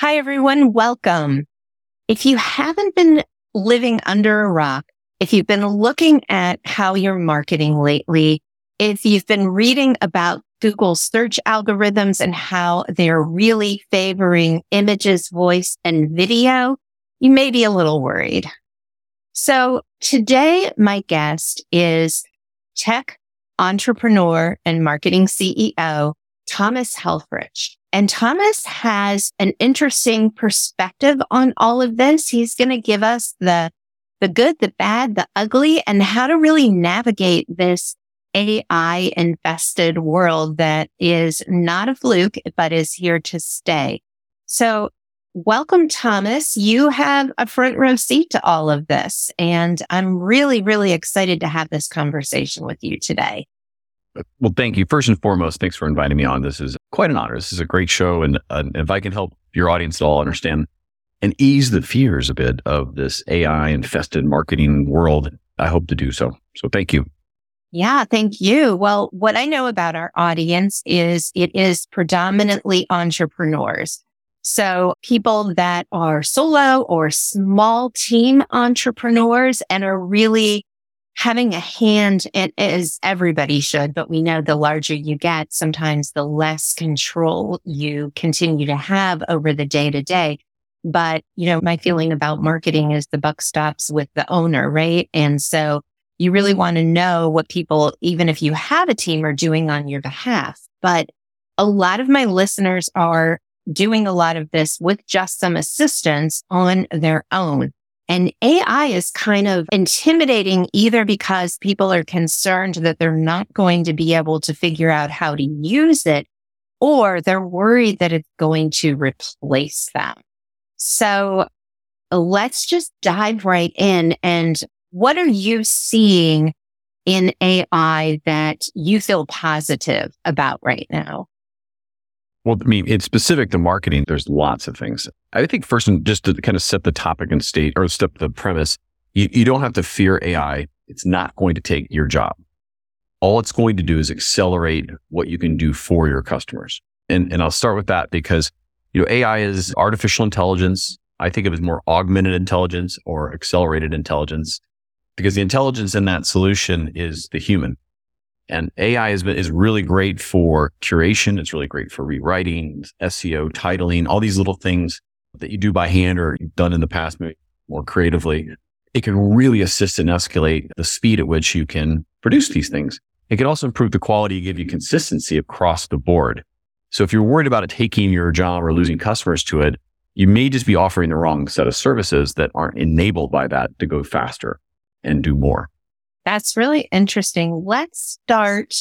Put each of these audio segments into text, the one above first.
Hi, everyone. Welcome. If you haven't been living under a rock, if you've been looking at how you're marketing lately, if you've been reading about Google search algorithms and how they're really favoring images, voice, and video, you may be a little worried. So today, my guest is tech entrepreneur and marketing CEO, Thomas Helfrich. And Thomas has an interesting perspective on all of this. He's going to give us the, the good, the bad, the ugly, and how to really navigate this AI infested world that is not a fluke, but is here to stay. So welcome, Thomas. You have a front row seat to all of this. And I'm really, really excited to have this conversation with you today. Well, thank you. First and foremost, thanks for inviting me on. This is quite an honor. This is a great show. And uh, if I can help your audience at all understand and ease the fears a bit of this AI infested marketing world, I hope to do so. So thank you. Yeah, thank you. Well, what I know about our audience is it is predominantly entrepreneurs. So people that are solo or small team entrepreneurs and are really having a hand in, as everybody should, but we know the larger you get, sometimes the less control you continue to have over the day to day. But, you know, my feeling about marketing is the buck stops with the owner, right? And so you really want to know what people, even if you have a team are doing on your behalf. But a lot of my listeners are doing a lot of this with just some assistance on their own. And AI is kind of intimidating either because people are concerned that they're not going to be able to figure out how to use it, or they're worried that it's going to replace them. So let's just dive right in. And what are you seeing in AI that you feel positive about right now? Well, I mean, it's specific to marketing. There's lots of things. I think first, and just to kind of set the topic and state or step the premise, you, you don't have to fear AI. It's not going to take your job. All it's going to do is accelerate what you can do for your customers. And, and I'll start with that because, you know, AI is artificial intelligence. I think of it as more augmented intelligence or accelerated intelligence because the intelligence in that solution is the human. And AI is, is really great for curation. It's really great for rewriting, SEO, titling, all these little things that you do by hand or you've done in the past, maybe more creatively. It can really assist and escalate the speed at which you can produce these things. It can also improve the quality, give you consistency across the board. So if you're worried about it taking your job or losing customers to it, you may just be offering the wrong set of services that aren't enabled by that to go faster and do more. That's really interesting. Let's start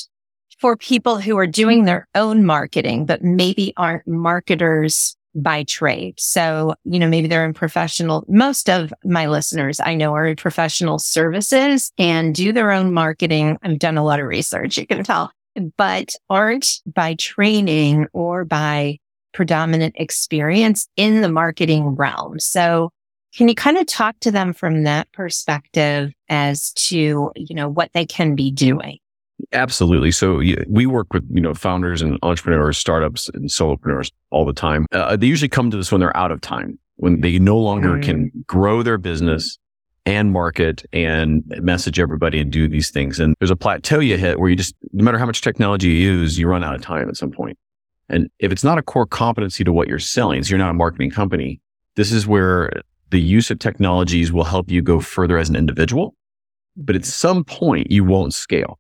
for people who are doing their own marketing, but maybe aren't marketers by trade. So, you know, maybe they're in professional, most of my listeners I know are in professional services and do their own marketing. I've done a lot of research, you can tell, but aren't by training or by predominant experience in the marketing realm. So can you kind of talk to them from that perspective as to, you know, what they can be doing? Absolutely. So we work with, you know, founders and entrepreneurs, startups and solopreneurs all the time. Uh, they usually come to us when they're out of time, when they no longer mm. can grow their business and market and message everybody and do these things. And there's a plateau you hit where you just, no matter how much technology you use, you run out of time at some point. And if it's not a core competency to what you're selling, so you're not a marketing company, this is where the use of technologies will help you go further as an individual, but at some point you won't scale.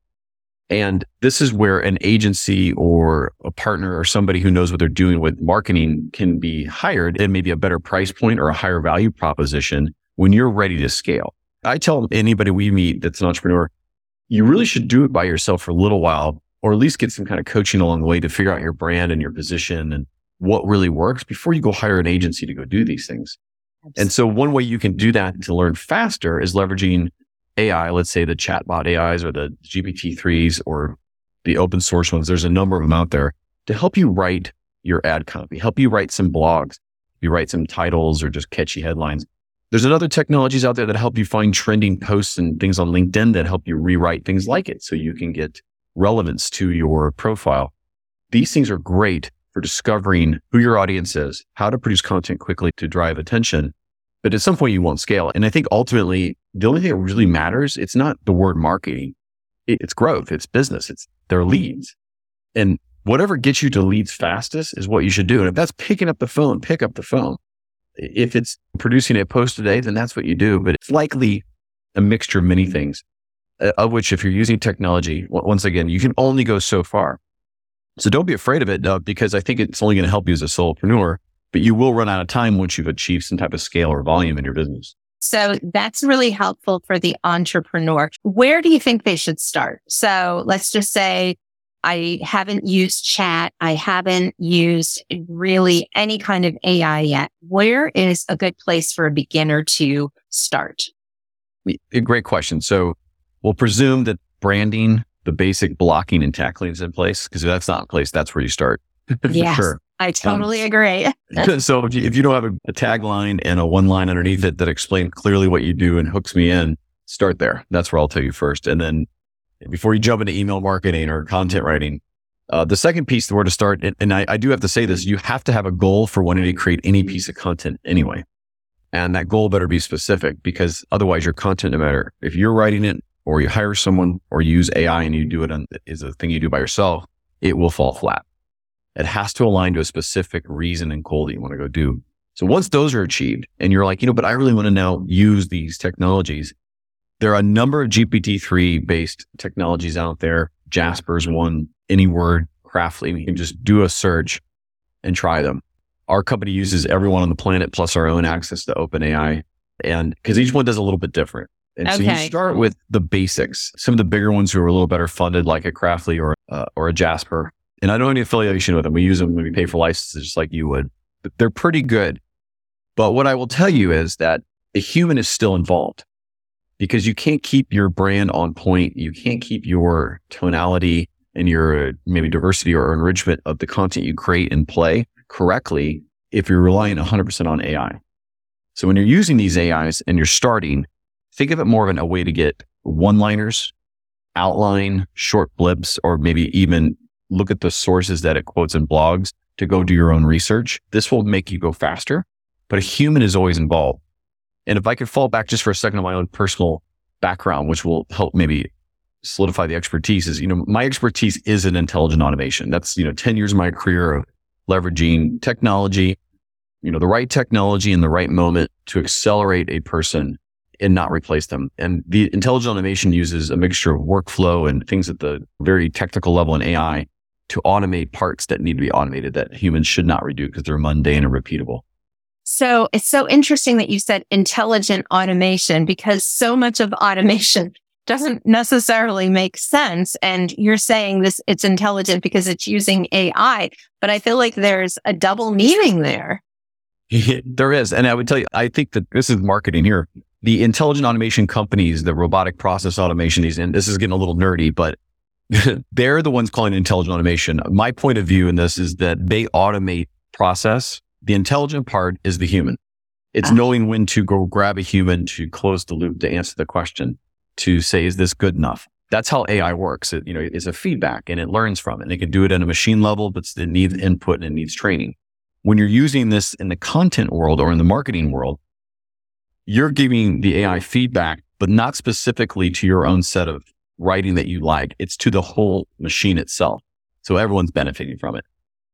And this is where an agency or a partner or somebody who knows what they're doing with marketing can be hired at maybe a better price point or a higher value proposition when you're ready to scale. I tell anybody we meet that's an entrepreneur, you really should do it by yourself for a little while or at least get some kind of coaching along the way to figure out your brand and your position and what really works before you go hire an agency to go do these things. Absolutely. And so one way you can do that to learn faster is leveraging AI, let's say the chatbot AIs or the GPT-3s or the open source ones. There's a number of them out there to help you write your ad copy, help you write some blogs, you write some titles or just catchy headlines. There's another technologies out there that help you find trending posts and things on LinkedIn that help you rewrite things like it so you can get relevance to your profile. These things are great discovering who your audience is, how to produce content quickly to drive attention. But at some point you won't scale. And I think ultimately the only thing that really matters, it's not the word marketing. It's growth. It's business. It's their leads. And whatever gets you to leads fastest is what you should do. And if that's picking up the phone, pick up the phone. If it's producing a post today, then that's what you do. But it's likely a mixture of many things, uh, of which if you're using technology, once again, you can only go so far. So don't be afraid of it uh, because I think it's only going to help you as a solopreneur, but you will run out of time once you've achieved some type of scale or volume in your business. So that's really helpful for the entrepreneur. Where do you think they should start? So let's just say I haven't used chat. I haven't used really any kind of AI yet. Where is a good place for a beginner to start? Great question. So we'll presume that branding, the basic blocking and tackling is in place because if that's not in place, that's where you start. yes, sure. I totally um, agree. so if you, if you don't have a, a tagline and a one line underneath it that explains clearly what you do and hooks me in, start there. That's where I'll tell you first. And then before you jump into email marketing or content writing. Uh, the second piece where to start, and, and I, I, do have to say this, you have to have a goal for wanting to create any piece of content anyway. And that goal better be specific because otherwise your content, no matter if you're writing it or you hire someone or you use AI and you do it on, is a thing you do by yourself, it will fall flat. It has to align to a specific reason and goal that you want to go do. So once those are achieved and you're like, you know, but I really want to now use these technologies, there are a number of GPT-3 based technologies out there. Jasper's one, Anyword, Craftly. You can just do a search and try them. Our company uses everyone on the planet plus our own access to OpenAI. And because each one does a little bit different. And okay. so you start with the basics, some of the bigger ones who are a little better funded, like a Craftly or, uh, or a Jasper. And I don't have any affiliation with them. We use them when we pay for licenses, just like you would. But they're pretty good. But what I will tell you is that a human is still involved because you can't keep your brand on point. You can't keep your tonality and your maybe diversity or enrichment of the content you create and play correctly if you're relying 100% on AI. So when you're using these AIs and you're starting, think of it more of an, a way to get one liners, outline, short blips, or maybe even look at the sources that it quotes in blogs to go do your own research. This will make you go faster, but a human is always involved. And if I could fall back just for a second on my own personal background, which will help maybe solidify the expertise is, you know, my expertise is in intelligent automation. That's, you know, 10 years of my career of leveraging technology, you know, the right technology in the right moment to accelerate a person and not replace them. And the intelligent automation uses a mixture of workflow and things at the very technical level in AI to automate parts that need to be automated that humans should not redo because they're mundane and repeatable. So it's so interesting that you said intelligent automation because so much of automation doesn't necessarily make sense. And you're saying this, it's intelligent because it's using AI, but I feel like there's a double meaning there. there is. And I would tell you, I think that this is marketing here. The intelligent automation companies, the robotic process automation, these, and this is getting a little nerdy, but they're the ones calling it intelligent automation. My point of view in this is that they automate process the intelligent part is the human. It's ah. knowing when to go grab a human to close the loop to answer the question, to say, is this good enough? That's how AI works. It, you know, it's a feedback and it learns from it. And it can do it at a machine level, but it needs input and it needs training. When you're using this in the content world or in the marketing world, you're giving the AI feedback, but not specifically to your own set of writing that you like. It's to the whole machine itself. So everyone's benefiting from it.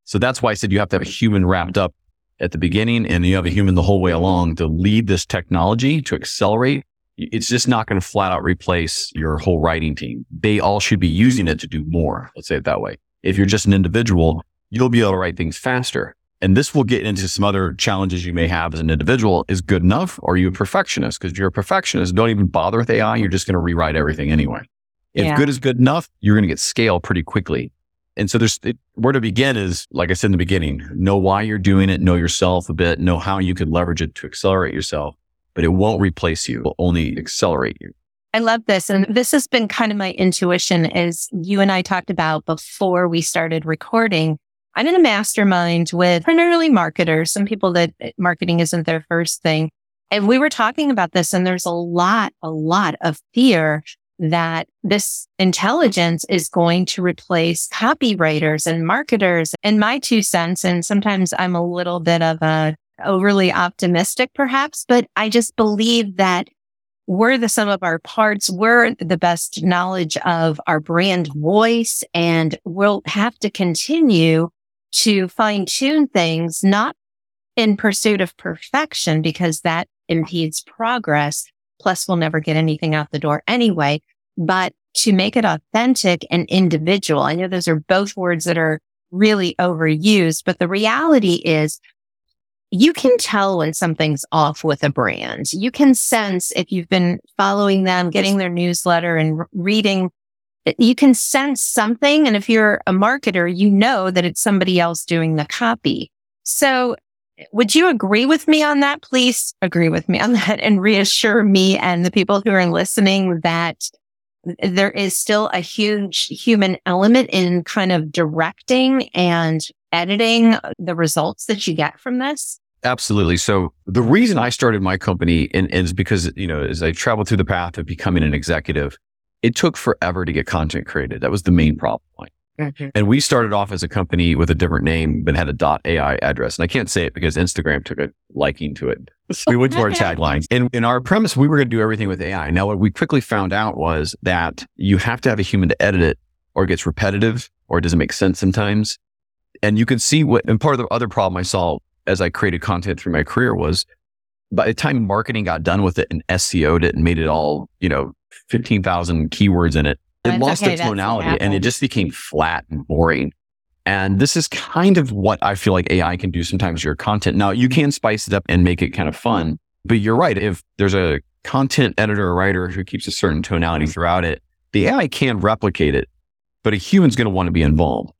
So that's why I said you have to have a human wrapped up at the beginning and you have a human the whole way along to lead this technology to accelerate, it's just not going to flat out replace your whole writing team. They all should be using it to do more. Let's say it that way. If you're just an individual, you'll be able to write things faster. And this will get into some other challenges you may have as an individual. Is good enough? Or are you a perfectionist? Because if you're a perfectionist, don't even bother with AI. You're just going to rewrite everything anyway. If Yeah. good is good enough, you're going to get scale pretty quickly. And so there's it, where to begin is, like I said in the beginning, know why you're doing it, know yourself a bit, know how you could leverage it to accelerate yourself, but it won't replace you. It will only accelerate you. I love this. And this has been kind of my intuition as you and I talked about before we started recording. I'm in a mastermind with primarily marketers, some people that uh, marketing isn't their first thing. And we were talking about this and there's a lot, a lot of fear that this intelligence is going to replace copywriters and marketers. And my two cents, and sometimes I'm a little bit of a overly optimistic perhaps, but I just believe that we're the sum of our parts. We're the best knowledge of our brand voice and we'll have to continue to fine tune things, not in pursuit of perfection because that impedes progress. Plus we'll never get anything out the door anyway, but to make it authentic and individual. I know those are both words that are really overused, but the reality is you can tell when something's off with a brand. You can sense if you've been following them, getting their newsletter and reading, Uh, you can sense something. And if you're a marketer, you know that it's somebody else doing the copy. So would you agree with me on that? Please agree with me on that and reassure me and the people who are listening that there is still a huge human element in kind of directing and editing the results that you get from this. Absolutely. So the reason I started my company and is because, you know, as I traveled through the path of becoming an executive, it took forever to get content created. That was the main problem. Mm-hmm. And we started off as a company with a different name, but had a .ai address. And I can't say it because Instagram took a liking to it. We went to our tagline. And in our premise, we were going to do everything with AI. Now, what we quickly found out was that you have to have a human to edit it or it gets repetitive or it doesn't make sense sometimes. And you can see what, and part of the other problem I saw as I created content through my career was by the time marketing got done with it and SEO'd it and made it all, you know, 15,000 keywords in it, it That's lost okay, its tonality and it just became flat and boring. And this is kind of what I feel like AI can do sometimes your content. Now you can spice it up and make it kind of fun, but you're right. If there's a content editor or writer who keeps a certain tonality throughout it, the AI can replicate it, but a human's going to want to be involved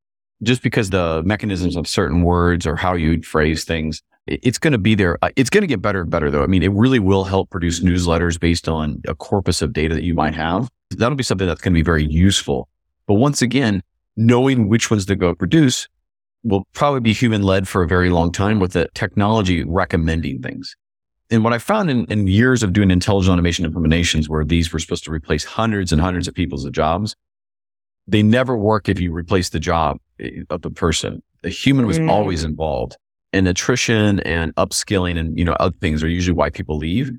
just because the mechanisms of certain words or how you phrase things, it's going to be there. Uh, It's going to get better and better though. I mean, it really will help produce newsletters based on a corpus of data that you might have. That'll be something that's going to be very useful. But once again, knowing which ones to go produce will probably be human led for a very long time with the technology recommending things. And what I found in, in years of doing intelligent automation implementations where these were supposed to replace hundreds and hundreds of people's jobs, they never work if you replace the job eh, of the person. The human was Mm. always involved. And attrition and upskilling and, you know, other things are usually why people leave.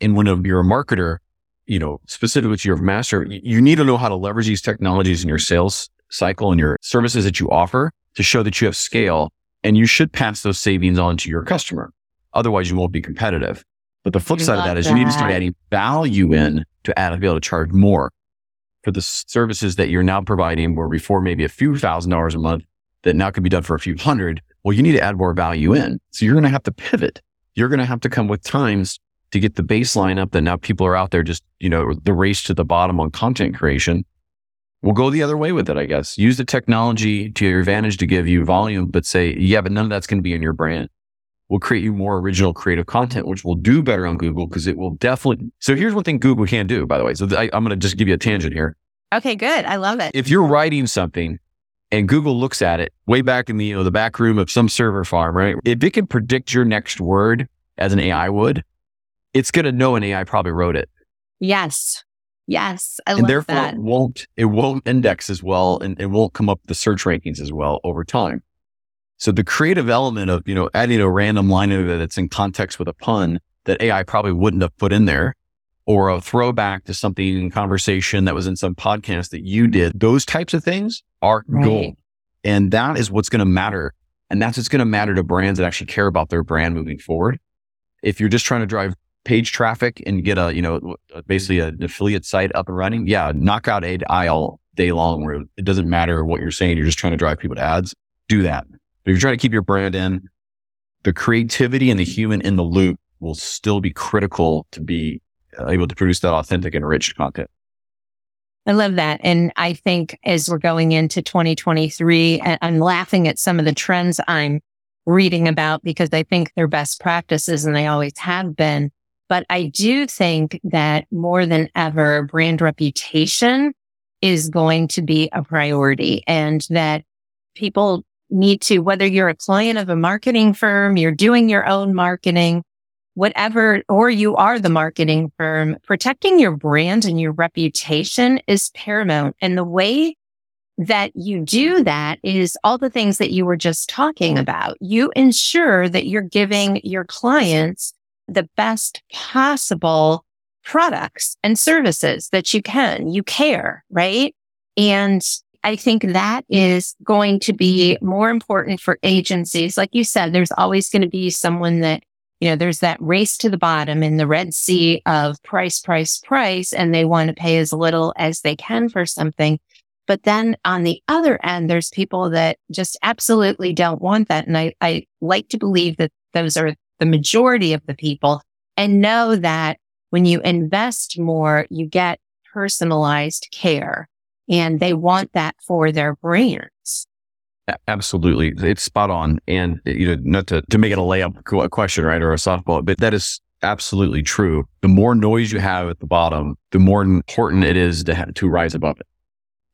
And when you're a marketer, you know, specifically to your master, you need to know how to leverage these technologies in your sales cycle and your services that you offer to show that you have scale. And you should pass those savings on to your customer. Otherwise, you won't be competitive. But the flip I side of that is you need to start adding value in to add to be able to charge more for the services that you're now providing, where before maybe a few thousand dollars a month that now could be done for a few hundred. Well, you need to add more value in. So you're going to have to pivot. You're going to have to come with times to get the baseline up that now people are out there just, you know, the race to the bottom on content creation. We'll go the other way with it, I guess. Use the technology to your advantage to give you volume, but say, yeah, but none of that's going to be in your brand. We'll create you more original creative content, which will do better on Google because it will definitely. So here's one thing Google can do, by the way. So I, I'm going to just give you a tangent here Okay, good. I love it. if you're writing something and Google looks at it way back in the, you know, the back room of some server farm, right? If it can predict your next word as an AI would, it's going to know an AI probably wrote it. Yes. Yes. I and love therefore that. it won't, it won't index as well and it won't come up the search rankings as well over time. So the creative element of, you know, adding a random line of it that's in context with a pun that AI probably wouldn't have put in there or a throwback to something in conversation that was in some podcast that you did. Those types of things are Right. gold. And that is what's going to matter. And that's what's going to matter to brands that actually care about their brand moving forward. If you're just trying to drive page traffic and get a, you know, basically an affiliate site up and running, yeah, knock out AI all day long where it doesn't matter what you're saying. You're just trying to drive people to ads. Do that. But if you're trying to keep your brand in, the creativity and the human in the loop will still be critical to be Uh, able to produce that authentic and rich content. I love that. And I think as we're going into 2023, I'm laughing at some of the trends I'm reading about because I think they're best practices and they always have been. But I do think that more than ever, brand reputation is going to be a priority and that people need to, whether you're a client of a marketing firm, you're doing your own marketing, whatever, or you are the marketing firm, protecting your brand and your reputation is paramount. And the way that you do that is all the things that you were just talking about. You ensure that you're giving your clients the best possible products and services that you can. You care, right? And I think that is going to be more important for agencies. Like you said, there's always going to be someone that you know, there's that race to the bottom in the Red Sea of price, price, price, and they want to pay as little as they can for something. But then on the other end, there's people that just absolutely don't want that. And I, I like to believe that those are the majority of the people and know that when you invest more, you get personalized care and they want that for their brands. Absolutely. It's spot on. And, you know, not to, to make it a layup question, right? Or a softball, but that is absolutely true. The more noise you have at the bottom, the more important it is to have, to rise above it.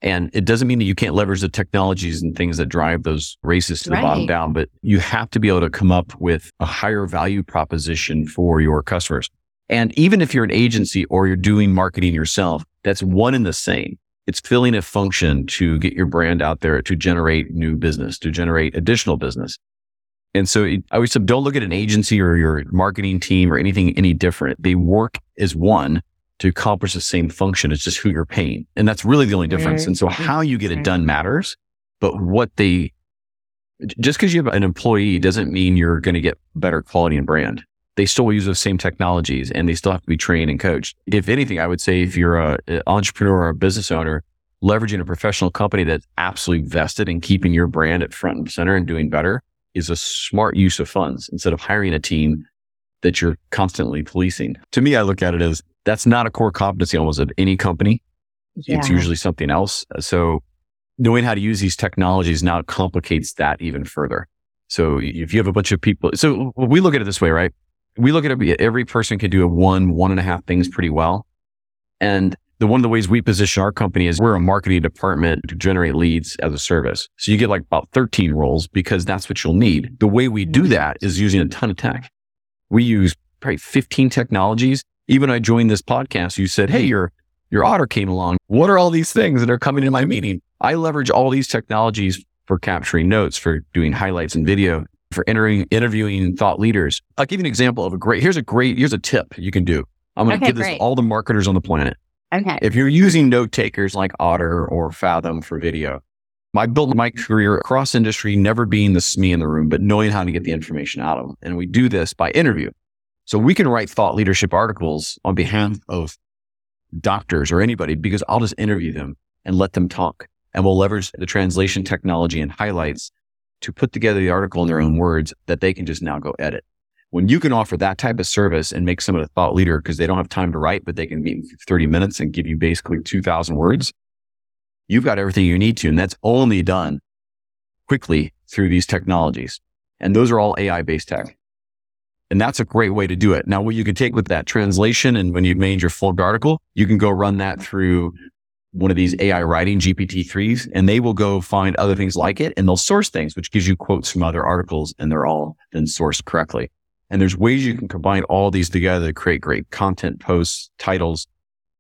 And it doesn't mean that you can't leverage the technologies and things that drive those races to the bottom down, but you have to be able to come up with a higher value proposition for your customers. And even if you're an agency or you're doing marketing yourself, that's one and the same. It's filling a function to get your brand out there to generate new business, to generate additional business. And so I always said, don't look at an agency or your marketing team or anything any different. They work as one to accomplish the same function. It's just who you're paying. And that's really the only difference. And so how you get it done matters, but what they, just because you have an employee doesn't mean you're going to get better quality and brand they still use the same technologies and they still have to be trained and coached. If anything, I would say if you're a, an entrepreneur or a business owner, leveraging a professional company that's absolutely vested in keeping your brand at front and center and doing better is a smart use of funds instead of hiring a team that you're constantly policing. To me, I look at it as that's not a core competency almost of any company. Yeah. It's usually something else. So knowing how to use these technologies now complicates that even further. So if you have a bunch of people, so we look at it this way, right? We look at it, every person can do a one, one and a half things pretty well. And the one of the ways we position our company is we're a marketing department to generate leads as a service. So you get like about 13 roles because that's what you'll need. The way we do mm-hmm. that is using a ton of tech. We use probably 15 technologies. Even I joined this podcast, you said, Hey, your, your otter came along. What are all these things that are coming in my meeting? I leverage all these technologies for capturing notes, for doing highlights and video for entering, interviewing thought leaders. I'll give you an example of a great, here's a great, here's a tip you can do. I'm going to okay, give this to all the marketers on the planet. Okay. If you're using note takers like Otter or Fathom for video, I built my career across industry, never being the SME in the room, but knowing how to get the information out of them. And we do this by interview. So we can write thought leadership articles on behalf of doctors or anybody because I'll just interview them and let them talk. And we'll leverage the translation technology and highlights to put together the article in their own words that they can just now go edit. When you can offer that type of service and make someone a thought leader because they don't have time to write, but they can meet 30 minutes and give you basically 2000 words, you've got everything you need to. And that's only done quickly through these technologies. And those are all AI based tech. And that's a great way to do it. Now, what you can take with that translation and when you've made your full article, you can go run that through one of these AI writing GPT-3s and they will go find other things like it and they'll source things, which gives you quotes from other articles and they're all then sourced correctly. And there's ways you can combine all these together to create great content posts, titles,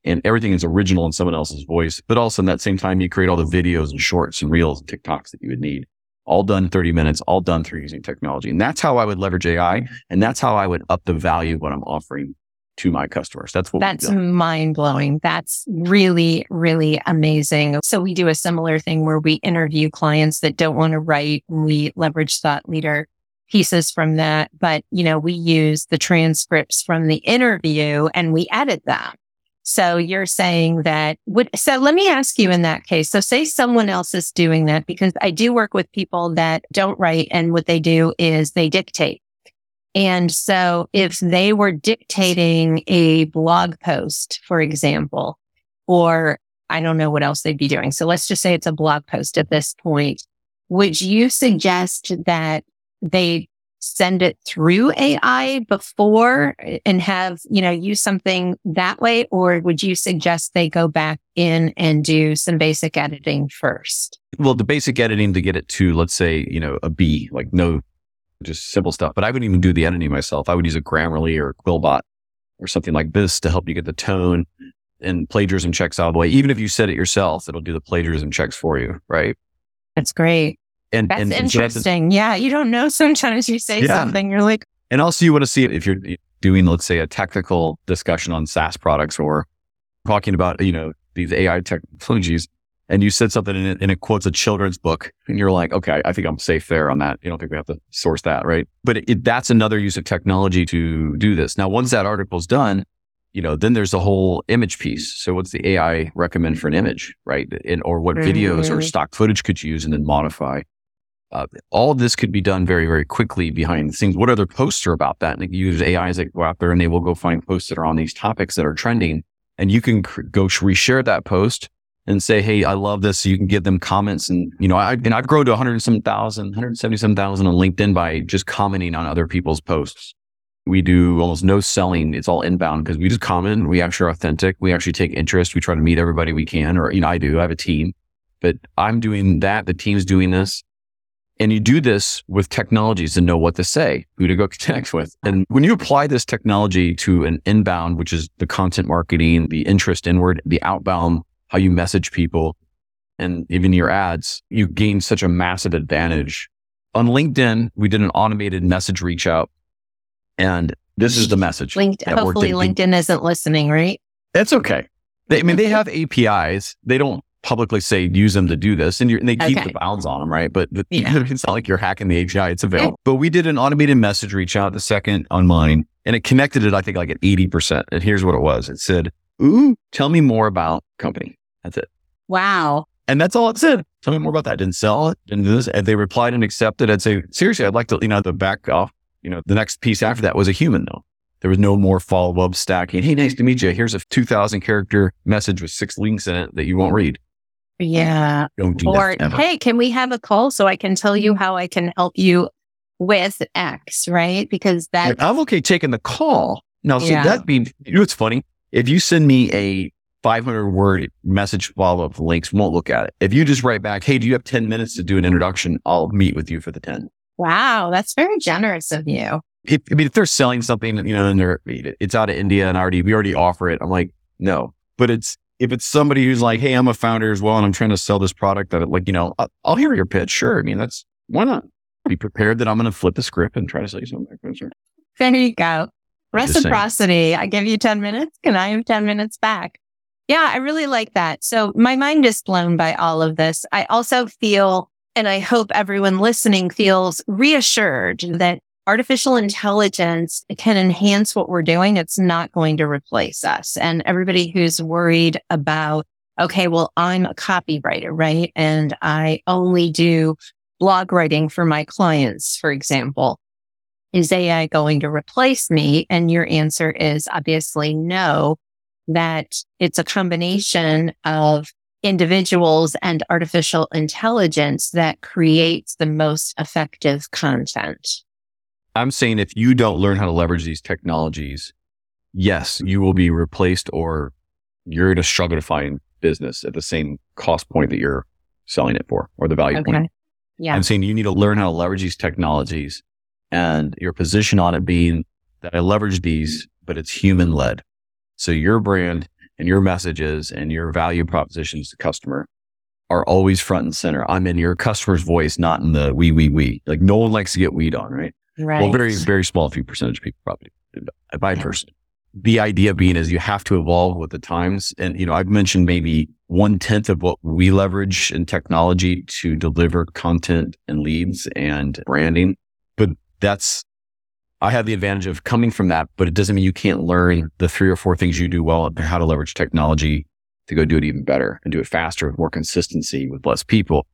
and everything is original in someone else's voice. But also in that same time, you create all the videos and shorts and reels and TikToks that you would need. All done 30 minutes, all done through using technology. And that's how I would leverage AI. And that's how I would up the value of what I'm offering to my customers. That's what that's mind blowing. That's really, really amazing. So we do a similar thing where we interview clients that don't want to write. and We leverage thought leader pieces from that, but you know, we use the transcripts from the interview and we edit them. So you're saying that would, so let me ask you in that case. So say someone else is doing that because I do work with people that don't write and what they do is they dictate. And so if they were dictating a blog post, for example, or I don't know what else they'd be doing. So let's just say it's a blog post at this point. Would you suggest that they send it through AI before and have, you know, use something that way? Or would you suggest they go back in and do some basic editing first? Well, the basic editing to get it to, let's say, you know, a B, like no, just simple stuff. But I wouldn't even do the editing myself. I would use a Grammarly or Quillbot or something like this to help you get the tone and plagiarism checks out of the way. Even if you said it yourself, it'll do the plagiarism checks for you, right? That's great. And That's and, interesting. yeah. You don't know sometimes you say Yeah. something, you're like, And also, you want to see it if you're doing, let's say, a technical discussion on SaaS products or talking about, you know, these AI technologies, and you said something and it, and it quotes a children's book, and you're like, okay, I think I'm safe there on that. You don't think we have to source that, right? But it, it- that's another use of technology to do this. Now, once that article's done, you know, then there's a whole image piece. So, what's the AI recommend for an image, right? And or what videos or Mhm. stock footage could you use and then modify? Uh, all of this could be done very, very quickly behind the scenes. What other posts are about that? And you use AIs that go out there and they will go find posts that are on these topics that are trending. And you can cr- go sh- reshare that post and say, Hey, I love this. So you can give them comments. And, you know, I, and I've grown to 107,000, 177,000 on LinkedIn by just commenting on other people's posts. We do almost no selling. It's all inbound because we just comment. We actually are authentic. We actually take interest. We try to meet everybody we can, or, you know, I do. I have a team, but I'm doing that. The team's doing this. And you do this with technologies to know what to say, who to go connect with. And when you apply this technology to an inbound, which is the content marketing, the interest inward, the outbound, how you message people, and even your ads, you gain such a massive advantage. On LinkedIn, we did an automated message reach out. And this is the message. LinkedIn, hopefully. LinkedIn isn't listening, right? That's okay. They, I mean, they have APIs. They don't publicly say use them to do this, and, you're, and they keep Okay. the bounds on them, right? But the, Yeah. it's not like you're hacking the API; it's available. But we did an automated message reach out the second on mine, and it connected it. I think like at eighty percent. And here's what it was: it said, "Ooh, tell me more about company." That's it, Wow. and that's all it said. Tell me more about that. Didn't sell it. Didn't do this. And they replied and accepted. I'd say seriously, I'd like to, you know, the back off. You know, the next piece after that was a human though. There was no more follow up stacking. Hey, nice to meet you. Here's a 2000 character message with six links in it that you won't read. Yeah. Don't do Or, hey, can we have a call so I can tell you how I can help you with X, right? Because that, I'm okay taking the call. Now, see, Yeah. that be, you know what's funny? If you send me a 500 word message follow up links, won't look at it. If you just write back, hey, do you have 10 minutes to do an introduction? I'll meet with you for the 10. wow, that's very generous of you. If, I mean, if they're selling something, you know, and they're, it's out of India and already, we already offer it. I'm like, no, but it's, if it's somebody who's like, Hey, I'm a founder as well, and I'm trying to sell this product that like, you know, I'll, I'll hear your pitch. Sure. I mean, that's why not be prepared that I'm going to flip the script and try to sell you something. There you go. Reciprocity. I give you 10 minutes. Can I have 10 minutes back? Yeah, I really like that. So my mind is blown by all of this. I also feel, and I hope everyone listening feels reassured that artificial intelligence can enhance what we're doing. It's not going to replace us. And everybody who's worried about, okay, well, I'm a copywriter, right? And I only do blog writing for my clients, for example. Is AI going to replace me? And your answer is obviously no, that it's a combination of individuals and artificial intelligence that creates the most effective content. I'm saying if you don't learn how to leverage these technologies, yes, you will be replaced or you're going to struggle to find business at the same cost point that you're selling it for or the value point. Yeah. I'm saying you need to learn how to leverage these technologies and your position on it being that I leverage these, but it's human led. So your brand and your messages and your value propositions to customer are always front and center. I'm in your customer's voice, not in the we, we, we. Like no one likes to get weed on, right? Right. Well, very, very small few percentage of people probably by Yeah. person. The idea being is you have to evolve with the times. And, you know, I've mentioned maybe one tenth of what we leverage in technology to deliver content and leads and branding. But that's, I have the advantage of coming from that, but it doesn't mean you can't learn the three or four things you do well and how to leverage technology to go do it even better and do it faster with more consistency with less people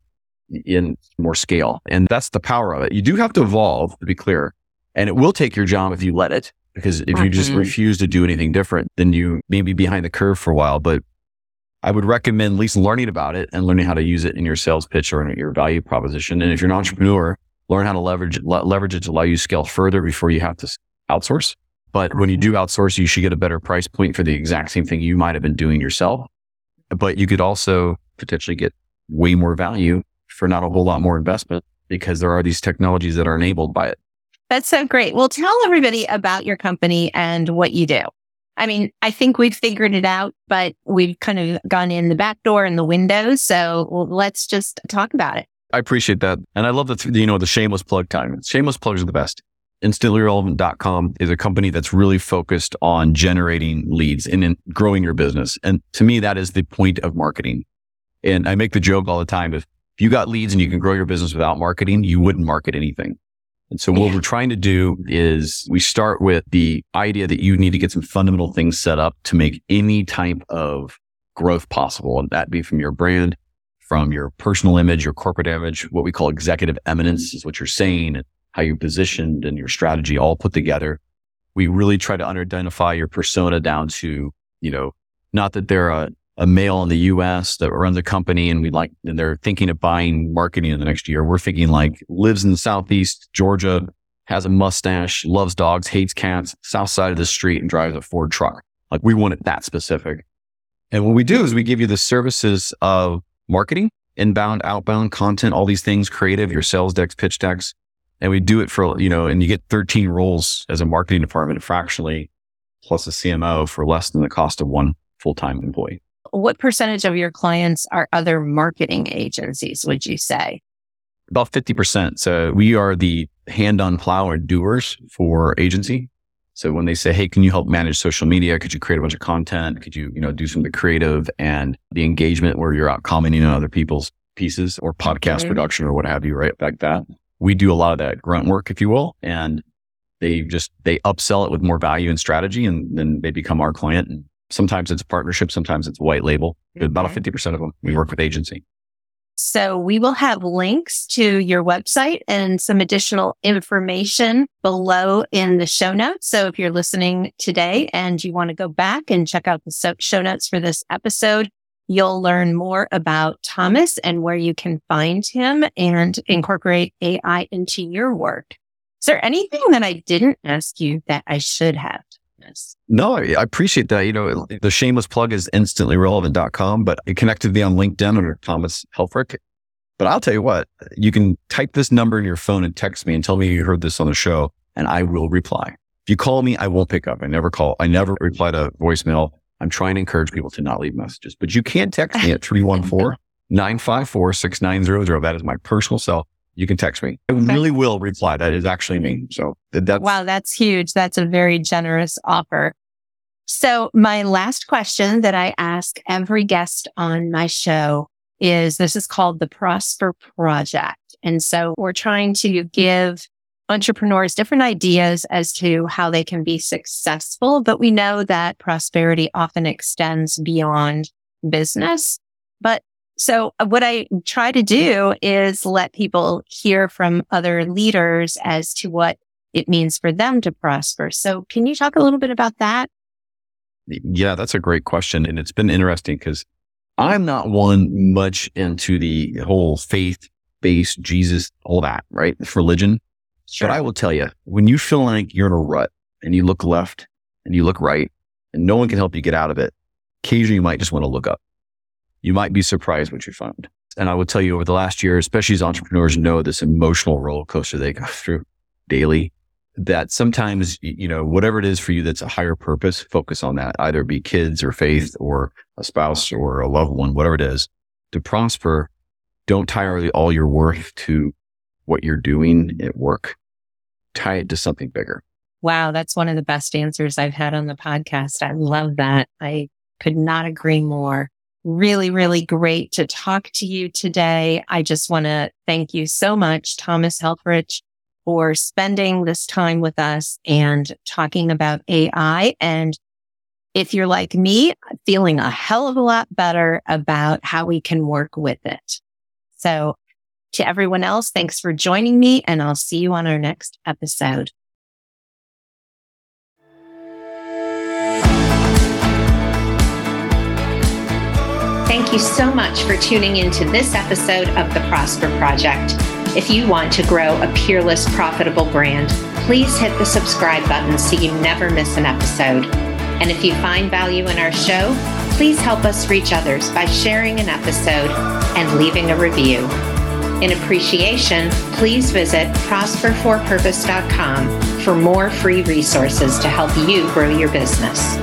in more scale. And that's the power of it. You do have to evolve to be clear and it will take your job if you let it. Because if you just Mhm. refuse to do anything different, then you may be behind the curve for a while. But I would recommend at least learning about it and learning how to use it in your sales pitch or in your value proposition. And if you're an entrepreneur, learn how to leverage le- leverage it to allow you to scale further before you have to outsource. But when you do outsource, you should get a better price point for the exact same thing you might have been doing yourself. But you could also potentially get way more value for not a whole lot more investment because there are these technologies that are enabled by it. That's so great. Well, tell everybody about your company and what you do. I mean, I think we've figured it out, but we've kind of gone in the back door and the windows. So let's just talk about it. I appreciate that. And I love the, you know, the shameless plug time. Shameless plugs are the best. InstantlyRelevant.com is a company that's really focused on generating leads and in growing your business. And to me, that is the point of marketing. And I make the joke all the time. If you got leads and you can grow your business without marketing, you wouldn't market anything. And so what yeah. we're trying to do is we start with the idea that you need to get some fundamental things set up to make any type of growth possible. And that be from your brand, from your personal image, your corporate image, what we call executive eminence mm-hmm. is what you're saying and how you're positioned and your strategy all put together. We really try to identify your persona down to, you know, not that they're a a male in the US that runs a company and we like, and they're thinking of buying marketing in the next year. We're thinking like lives in the Southeast Georgia, has a mustache, loves dogs, hates cats, south side of the street and drives a Ford truck. Like we want it that specific. And what we do is we give you the services of marketing, inbound, outbound content, all these things, creative, your sales decks, pitch decks. And we do it for, you know, and you get 13 roles as a marketing department fractionally plus a CMO for less than the cost of one full-time employee. What percentage of your clients are other marketing agencies, would you say? About 50%. So we are the hand on plow and doers for agency. So when they say, Hey, can you help manage social media? Could you create a bunch of content? Could you, you know, do some of the creative and the engagement where you're out commenting on other people's pieces or podcast mm-hmm. production or what have you, right? Like that. We do a lot of that grunt work, if you will. And they just, they upsell it with more value and strategy and then they become our client and Sometimes it's a partnership, sometimes it's white label. Mm-hmm. About 50% of them, we work with agency. So we will have links to your website and some additional information below in the show notes. So if you're listening today and you want to go back and check out the show notes for this episode, you'll learn more about Thomas and where you can find him and incorporate AI into your work. Is there anything that I didn't ask you that I should have? No, I appreciate that. You know, the shameless plug is instantlyrelevant.com, but it connected me on LinkedIn under Thomas Helfrich. But I'll tell you what, you can type this number in your phone and text me and tell me you heard this on the show and I will reply. If you call me, I won't pick up. I never call. I never reply to voicemail. I'm trying to encourage people to not leave messages, but you can text me at 314 954 6900. That is my personal cell you can text me. I really will reply. That is actually me. So that's wow, that's huge. That's a very generous offer. So my last question that I ask every guest on my show is this is called the Prosper Project. And so we're trying to give entrepreneurs different ideas as to how they can be successful, but we know that prosperity often extends beyond business. But so uh, what I try to do is let people hear from other leaders as to what it means for them to prosper. So can you talk a little bit about that? Yeah, that's a great question. And it's been interesting because I'm not one much into the whole faith based Jesus, all that, right? Religion. Sure. But I will tell you, when you feel like you're in a rut and you look left and you look right and no one can help you get out of it, occasionally you might just want to look up you might be surprised what you find. And I will tell you over the last year, especially as entrepreneurs know this emotional roller coaster they go through daily, that sometimes, you know, whatever it is for you that's a higher purpose, focus on that, either be kids or faith or a spouse or a loved one, whatever it is. To prosper, don't tie all your worth to what you're doing at work. Tie it to something bigger. Wow, that's one of the best answers I've had on the podcast. I love that. I could not agree more really, really great to talk to you today. I just want to thank you so much, Thomas Helfrich, for spending this time with us and talking about AI. And if you're like me, feeling a hell of a lot better about how we can work with it. So to everyone else, thanks for joining me and I'll see you on our next episode. Thank you so much for tuning into this episode of the Prosper Project. If you want to grow a peerless, profitable brand, please hit the subscribe button so you never miss an episode. And if you find value in our show, please help us reach others by sharing an episode and leaving a review. In appreciation, please visit prosperforpurpose.com for more free resources to help you grow your business.